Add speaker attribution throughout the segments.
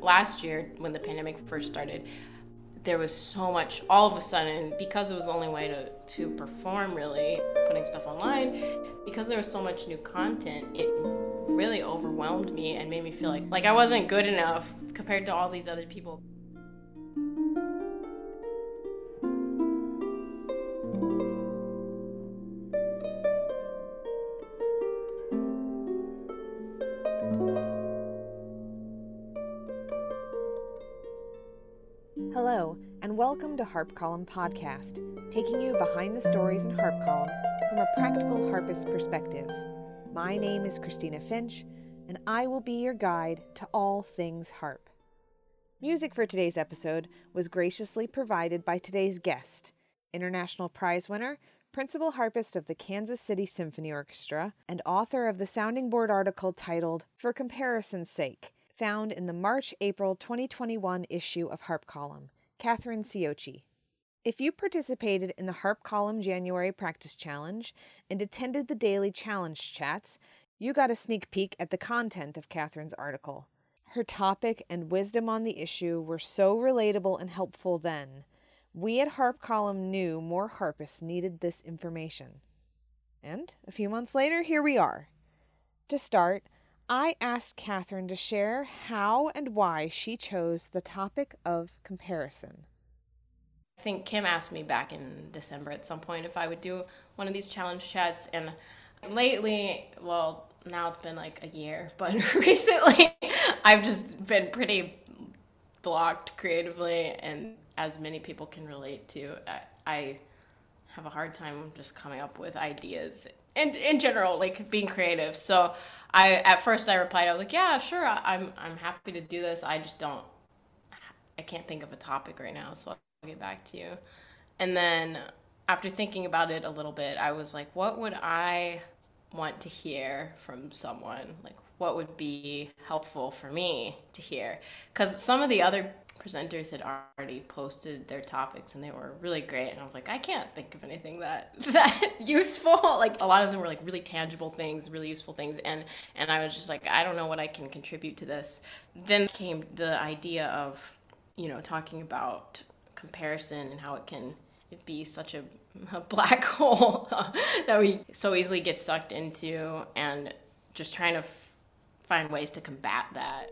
Speaker 1: Last year, when the pandemic first started, there was so much all of a sudden because it was the only way to, to perform really putting stuff online because there was so much new content it really overwhelmed me and made me feel like like i wasn't good enough compared to all these other people
Speaker 2: welcome to Harp Column Podcast, taking you behind the stories in Harp Column from a practical harpist perspective. My name is Christina Finch, and I will be your guide to all things harp. Music for today's episode was graciously provided by today's guest, International Prize winner, principal harpist of the Kansas City Symphony Orchestra, and author of the sounding board article titled For Comparison's Sake found in the March April 2021 issue of Harp Column, Catherine Siochi. If you participated in the Harp Column January Practice Challenge and attended the daily challenge chats, you got a sneak peek at the content of Catherine's article. Her topic and wisdom on the issue were so relatable and helpful then. We at Harp Column knew more harpists needed this information. And a few months later, here we are. To start, I asked Catherine to share how and why she chose the topic of comparison.
Speaker 1: I think Kim asked me back in December at some point if I would do one of these challenge chats, and lately, well, now it's been like a year, but recently I've just been pretty blocked creatively, and as many people can relate to, I, I have a hard time just coming up with ideas and in general, like being creative. So I at first I replied, I was like, yeah, sure, I, am I'm happy to do this. I just don't, I can't think of a topic right now, so I'll get back to you. And then after thinking about it a little bit, I was like, what would I want to hear from someone? Like, what would be helpful for me to hear? Because some of the other presenters had already posted their topics and they were really great and i was like i can't think of anything that that useful. Like a lot of them were like really tangible things really useful things and and i was just like i don't know what i can contribute to this. Then came the idea of you know talking about comparison and how it can be such a, a black hole that we so easily get sucked into and just trying to f- find ways to combat that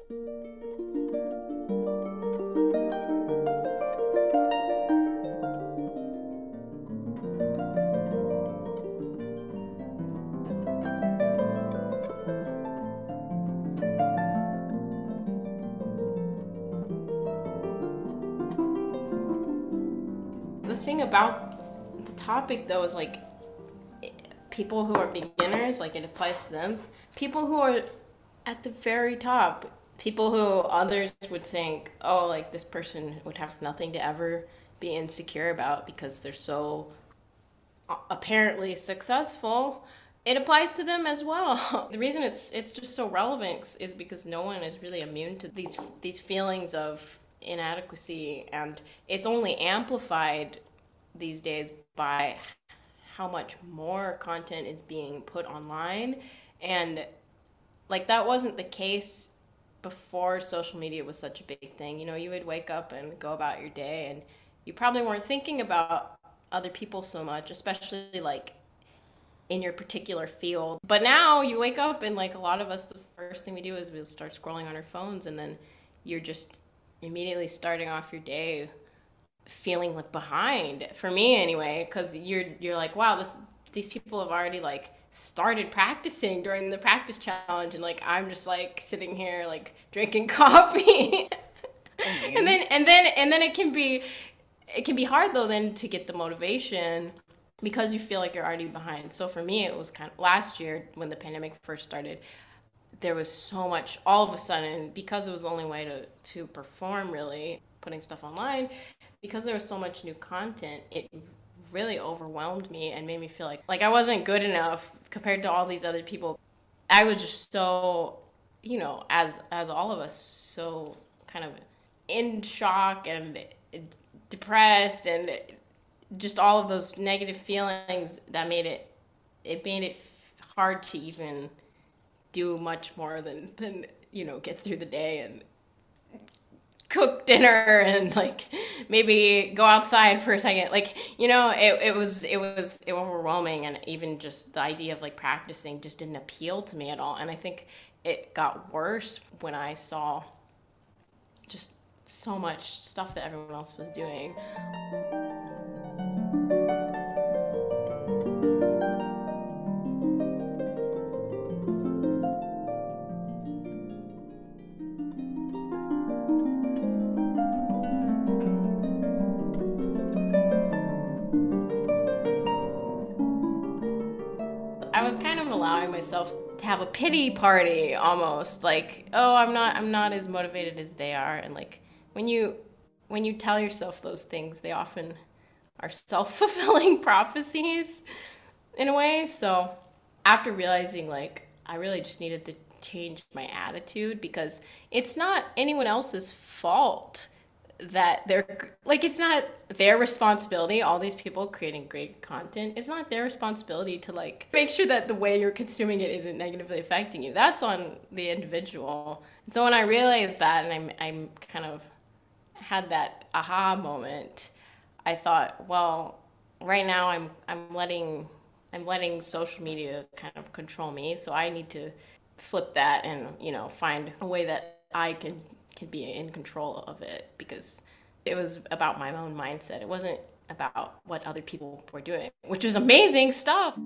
Speaker 1: topic though is like people who are beginners, like it applies to them. People who are at the very top, people who others would think, oh, like this person would have nothing to ever be insecure about because they're so uh, apparently successful. It applies to them as well. the reason it's it's just so relevant is because no one is really immune to these these feelings of inadequacy and it's only amplified these days by how much more content is being put online. And like that wasn't the case before social media was such a big thing. You know you would wake up and go about your day and you probably weren't thinking about other people so much especially like in your particular field. But now you wake up and like a lot of us the first thing we do is we start scrolling on our phones and then you're just immediately starting off your day feeling like behind for me anyway because you're you're like wow this these people have already like started practicing during the practice challenge and like i'm just like sitting here like drinking coffee. And then and then and then it can be it can be hard though then to get the motivation because you feel like you're already behind. So for me it was kind of last year when the pandemic first started there was so much all of a sudden because it was the only way to to perform really putting stuff online because there was so much new content, it really overwhelmed me and made me feel like like I wasn't good enough compared to all these other people. I was just so, you know, as as all of us, so kind of in shock and depressed and just all of those negative feelings that made it it made it hard to even do much more than than you know get through the day and cook dinner and like maybe go outside for a second. Like you know it, it was it was it overwhelming and even just the idea of like practicing just didn't appeal to me at all. And i think it got worse when i saw just so much stuff that everyone else was doing myself to have a pity party almost like oh i'm not i'm not as motivated as they are. And like when you when you tell yourself those things they often are self-fulfilling prophecies in a way. So after realizing like i really just needed to change my attitude because it's not anyone else's fault that they're like it's not their responsibility all these people creating great content. It's not their responsibility to like make sure that the way you're consuming it isn't negatively affecting you. That's on the individual. And so when i realized that and i'm i'm kind of had that aha moment i thought well right now i'm i'm letting i'm letting social media kind of control me. So i need to flip that and you know find a way that i can can be in control of it because it was about my own mindset. It wasn't about what other people were doing, which was amazing stuff.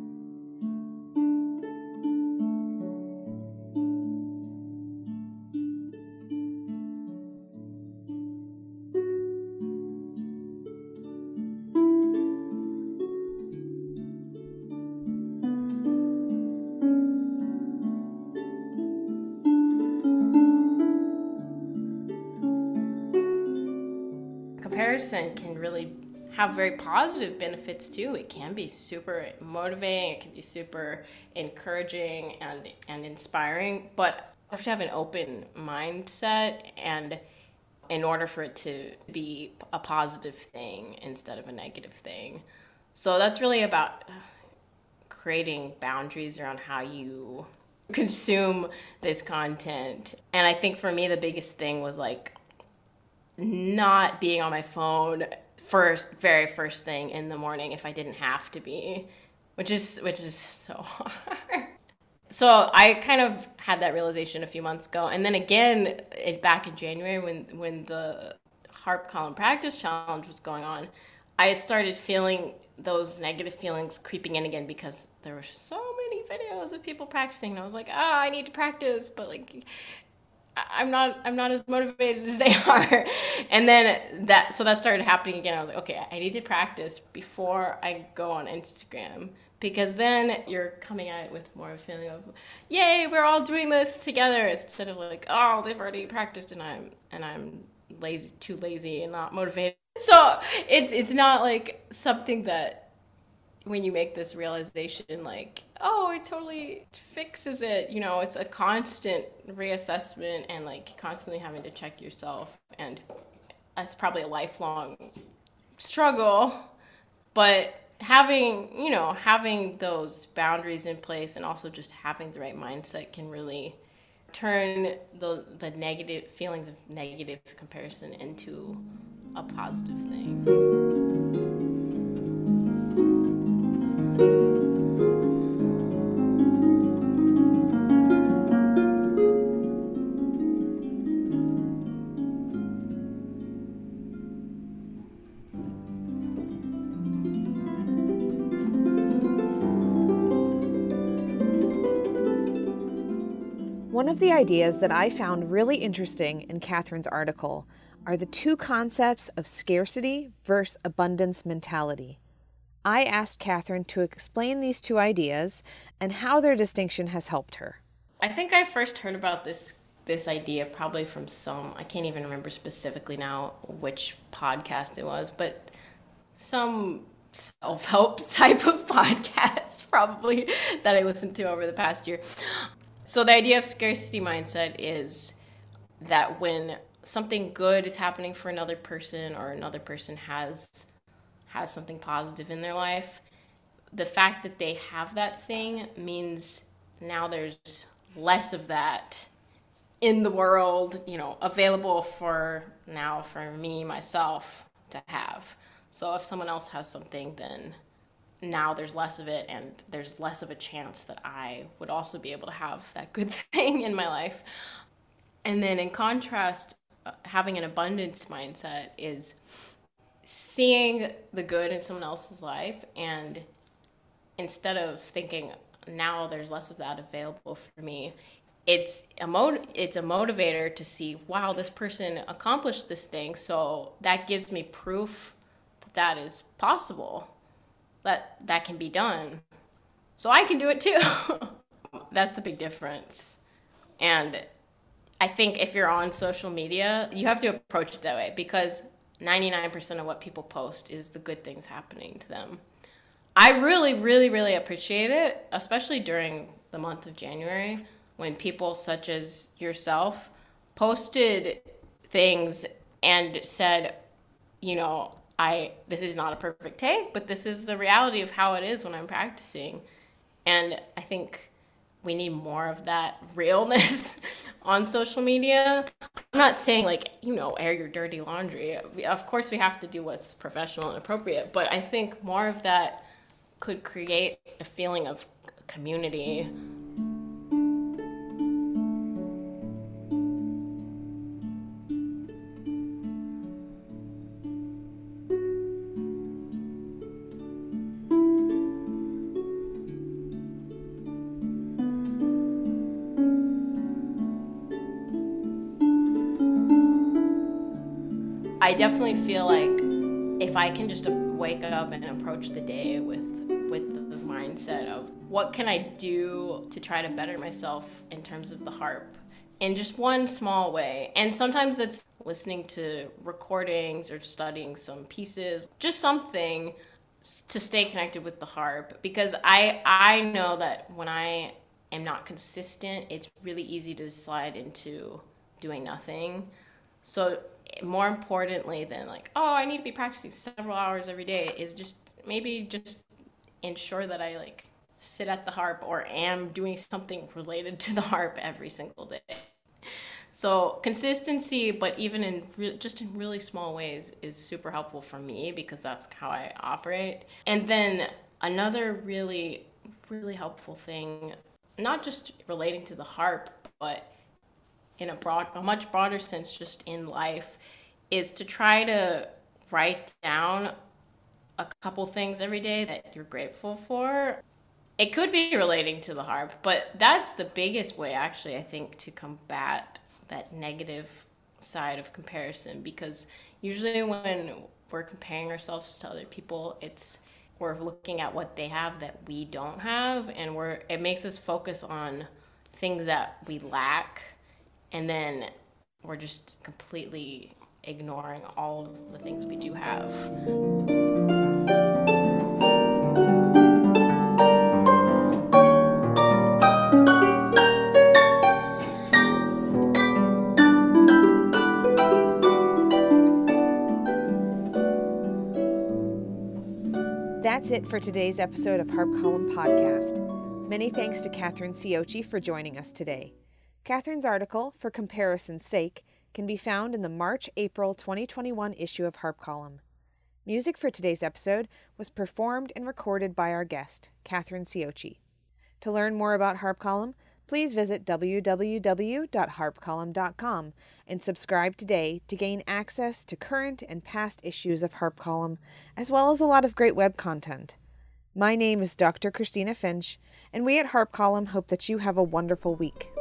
Speaker 1: Can really have very positive benefits too. It can be super motivating, it can be super encouraging and and inspiring, but you have to have an open mindset and in order for it to be a positive thing instead of a negative thing. So that's really about creating boundaries around how you consume this content. And I think for me the biggest thing was like not being on my phone first very first thing in the morning if I didn't have to be, which is which is so hard. So I kind of had that realization a few months ago, and then again it, back in January when when the harp column practice challenge was going on, I started feeling those negative feelings creeping in again because there were so many videos of people practicing, and I was like, oh, I need to practice, but like I'm not I'm not as motivated as they are. And then that so that started happening again. I was like, okay, I need to practice before I go on Instagram because then you're coming at it with more of a feeling of yay, we're all doing this together instead of like, oh, they've already practiced and I'm and I'm lazy too lazy and not motivated. So it's it's not like something that when you make this realization like oh it totally fixes it you know it's a constant reassessment and like constantly having to check yourself and that's probably a lifelong struggle but having you know having those boundaries in place and also just having the right mindset can really turn the the negative feelings of negative comparison into a positive thing
Speaker 2: One of the ideas that I found really interesting in Catherine's article are the two concepts of scarcity versus abundance mentality. I asked Catherine to explain these two ideas and how their distinction has helped her.
Speaker 1: I think I first heard about this this idea probably from some I can't even remember specifically now which podcast it was, but some self-help type of podcast probably that I listened to over the past year. So the idea of scarcity mindset is that when something good is happening for another person or another person has has something positive in their life, the fact that they have that thing means now there's less of that in the world, you know, available for now for me myself to have. So if someone else has something, then now there's less of it and there's less of a chance that I would also be able to have that good thing in my life. And then in contrast, uh, having an abundance mindset is seeing the good in someone else's life and instead of thinking now there's less of that available for me it's a mot- it's a motivator to see wow this person accomplished this thing. So that gives me proof that that is possible that that can be done. So i can do it too. That's the big difference. And i think if you're on social media you have to approach it that way because 99% of what people post is the good things happening to them i really really really appreciate it especially during the month of january when people such as yourself posted things and said, you know, I this is not a perfect take, but this is the reality of how it is when I'm practicing. And I think we need more of that realness on social media. I'm not saying like, you know, air your dirty laundry. Of course we have to do what's professional and appropriate, but I think more of that could create a feeling of community I definitely feel like if I can just uh, wake up and approach the day with with the mindset of what can I do to try to better myself in terms of the harp in just one small way. And sometimes it's listening to recordings or studying some pieces, just something to stay connected with the harp because I I know that when I am not consistent, it's really easy to slide into doing nothing. So more importantly than like, oh, I need to be practicing several hours every day is just maybe just ensure that I like sit at the harp or am doing something related to the harp every single day. So consistency, but even in re- just in really small ways, is super helpful for me because that's how I operate. And then another really, really helpful thing, not just relating to the harp, but in a broad, a much broader sense, just in life, is to try to write down a couple things every day that you're grateful for. It could be relating to the harp, but that's the biggest way, actually, I think, to combat that negative side of comparison because usually when we're comparing ourselves to other people, it's we're looking at what they have that we don't have and we're it makes us focus on things that we lack and then we're just completely ignoring all of the things we do have.
Speaker 2: That's it for today's episode of Harp Column Podcast. Many thanks to Catherine Siochi for joining us today. Catherine's article, For Comparison's Sake, can be found in the March April 2021 issue of Harp Column. Music for today's episode was performed and recorded by our guest, Catherine Siochi. To learn more about Harp Column, please visit www.harpcolumn.com and subscribe today to gain access to current and past issues of Harp Column, as well as a lot of great web content. My name is Dr. Christina Finch, and we at Harp Column hope that you have a wonderful week.